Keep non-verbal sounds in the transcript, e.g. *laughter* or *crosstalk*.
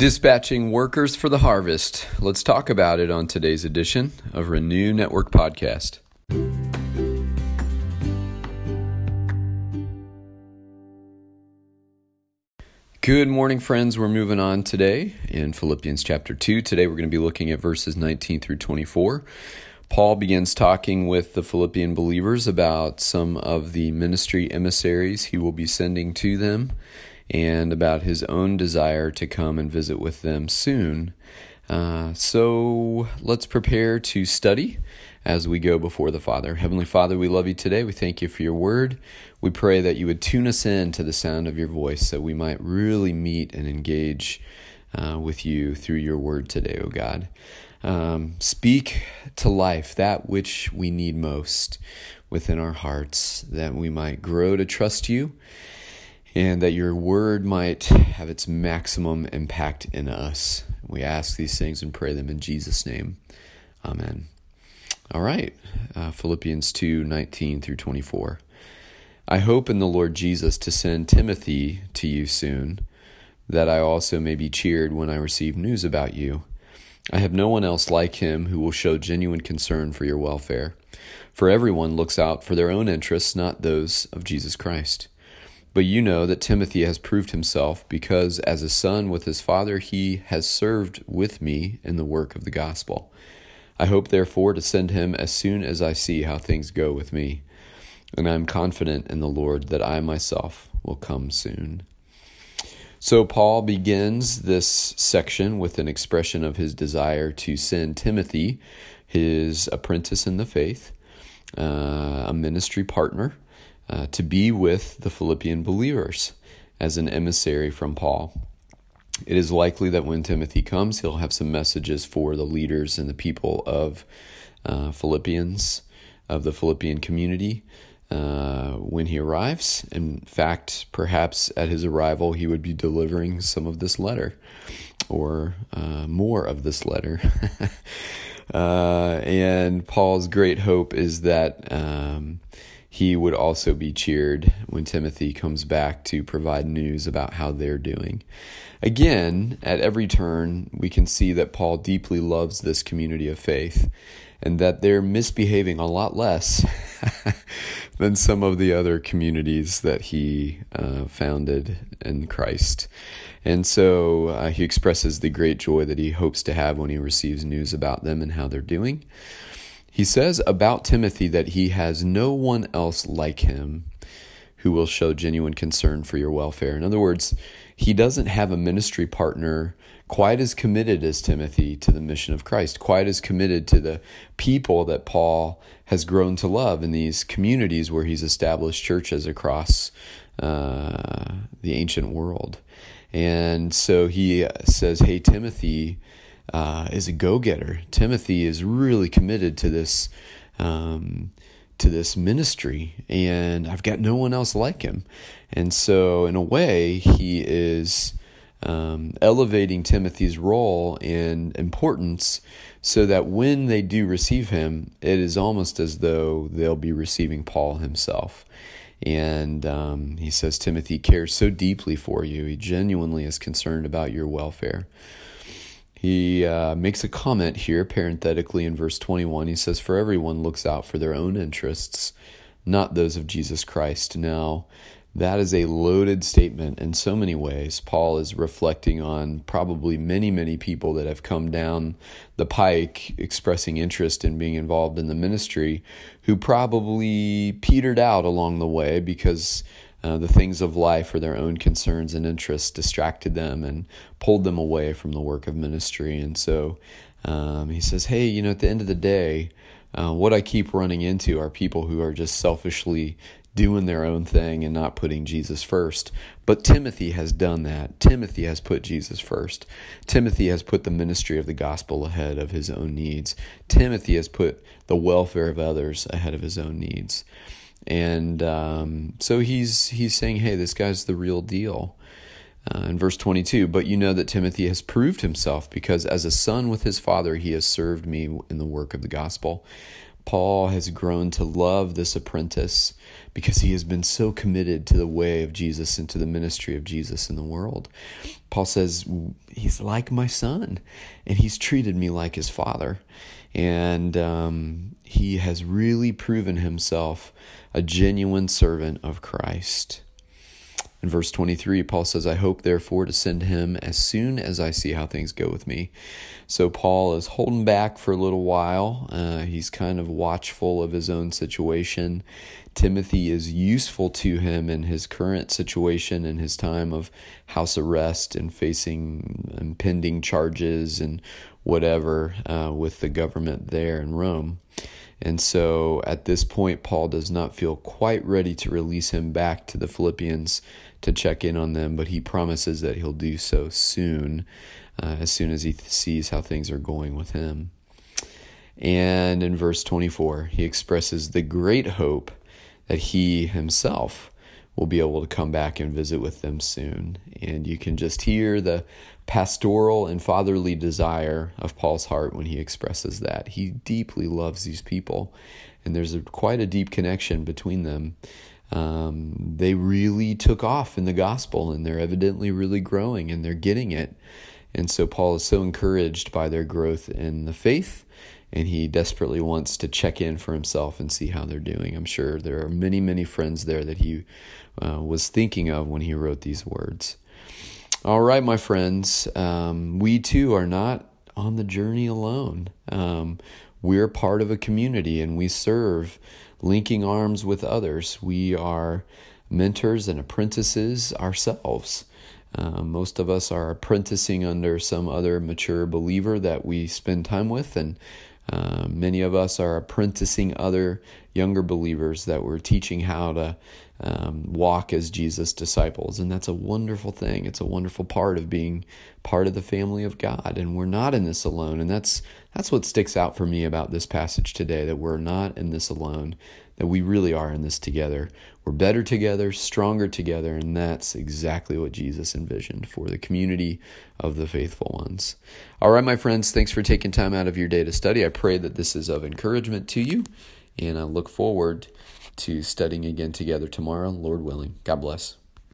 Dispatching workers for the harvest. Let's talk about it on today's edition of Renew Network Podcast. Good morning, friends. We're moving on today in Philippians chapter 2. Today we're going to be looking at verses 19 through 24. Paul begins talking with the Philippian believers about some of the ministry emissaries he will be sending to them and about his own desire to come and visit with them soon. Uh, so let's prepare to study as we go before the Father. Heavenly Father, we love you today. We thank you for your word. We pray that you would tune us in to the sound of your voice so we might really meet and engage uh, with you through your word today, O oh God. Um, speak to life that which we need most within our hearts, that we might grow to trust you, and that your word might have its maximum impact in us. We ask these things and pray them in Jesus' name. Amen. All right, uh, Philippians 2 19 through 24. I hope in the Lord Jesus to send Timothy to you soon, that I also may be cheered when I receive news about you. I have no one else like him who will show genuine concern for your welfare. For everyone looks out for their own interests, not those of Jesus Christ. But you know that Timothy has proved himself, because as a son with his father, he has served with me in the work of the gospel. I hope, therefore, to send him as soon as I see how things go with me. And I am confident in the Lord that I myself will come soon. So, Paul begins this section with an expression of his desire to send Timothy, his apprentice in the faith, uh, a ministry partner, uh, to be with the Philippian believers as an emissary from Paul. It is likely that when Timothy comes, he'll have some messages for the leaders and the people of uh, Philippians, of the Philippian community uh, when he arrives. In fact, perhaps at his arrival, he would be delivering some of this letter or uh, more of this letter. *laughs* uh, and Paul's great hope is that um, he would also be cheered when Timothy comes back to provide news about how they're doing. Again, at every turn, we can see that Paul deeply loves this community of faith and that they're misbehaving a lot less *laughs* than some of the other communities that he uh, founded in Christ. And so uh, he expresses the great joy that he hopes to have when he receives news about them and how they're doing. He says about Timothy that he has no one else like him who will show genuine concern for your welfare. In other words, he doesn't have a ministry partner quite as committed as Timothy to the mission of Christ, quite as committed to the people that Paul has grown to love in these communities where he's established churches across uh, the ancient world. And so he says, Hey, Timothy uh, is a go getter. Timothy is really committed to this. Um, to this ministry, and I've got no one else like him. And so, in a way, he is um, elevating Timothy's role and importance so that when they do receive him, it is almost as though they'll be receiving Paul himself. And um, he says, Timothy cares so deeply for you. He genuinely is concerned about your welfare. He uh, makes a comment here, parenthetically, in verse 21. He says, For everyone looks out for their own interests, not those of Jesus Christ. Now, that is a loaded statement in so many ways. Paul is reflecting on probably many, many people that have come down the pike expressing interest in being involved in the ministry who probably petered out along the way because uh, the things of life or their own concerns and interests distracted them and pulled them away from the work of ministry. And so um, he says, Hey, you know, at the end of the day, uh, what I keep running into are people who are just selfishly doing their own thing and not putting Jesus first. But Timothy has done that. Timothy has put Jesus first. Timothy has put the ministry of the gospel ahead of his own needs. Timothy has put the welfare of others ahead of his own needs. And um, so he's he's saying, "Hey, this guy's the real deal." Uh, in verse 22, but you know that Timothy has proved himself because as a son with his father, he has served me in the work of the gospel. Paul has grown to love this apprentice because he has been so committed to the way of Jesus and to the ministry of Jesus in the world. Paul says, He's like my son, and he's treated me like his father. And um, he has really proven himself a genuine servant of Christ. In verse 23, Paul says, I hope therefore to send him as soon as I see how things go with me. So Paul is holding back for a little while. Uh, he's kind of watchful of his own situation. Timothy is useful to him in his current situation in his time of house arrest and facing impending charges and whatever uh, with the government there in Rome. And so at this point, Paul does not feel quite ready to release him back to the Philippians to check in on them, but he promises that he'll do so soon, uh, as soon as he th- sees how things are going with him. And in verse 24, he expresses the great hope that he himself will be able to come back and visit with them soon. And you can just hear the pastoral and fatherly desire of Paul's heart when he expresses that. He deeply loves these people, and there's a, quite a deep connection between them. Um, they really took off in the gospel, and they're evidently really growing, and they're getting it. And so Paul is so encouraged by their growth in the faith and he desperately wants to check in for himself and see how they're doing. I'm sure there are many, many friends there that he uh, was thinking of when he wrote these words. All right, my friends, um, we too are not on the journey alone. Um, we're part of a community and we serve linking arms with others. We are mentors and apprentices ourselves. Uh, most of us are apprenticing under some other mature believer that we spend time with, and uh, many of us are apprenticing other younger believers that we're teaching how to um, walk as Jesus' disciples. And that's a wonderful thing. It's a wonderful part of being part of the family of God. And we're not in this alone. And that's, that's what sticks out for me about this passage today that we're not in this alone, that we really are in this together. We're better together, stronger together. And that's exactly what Jesus envisioned for the community of the faithful ones. All right, my friends, thanks for taking time out of your day to study. I pray that this is of encouragement to you. And I look forward to studying again together tomorrow, Lord willing. God bless.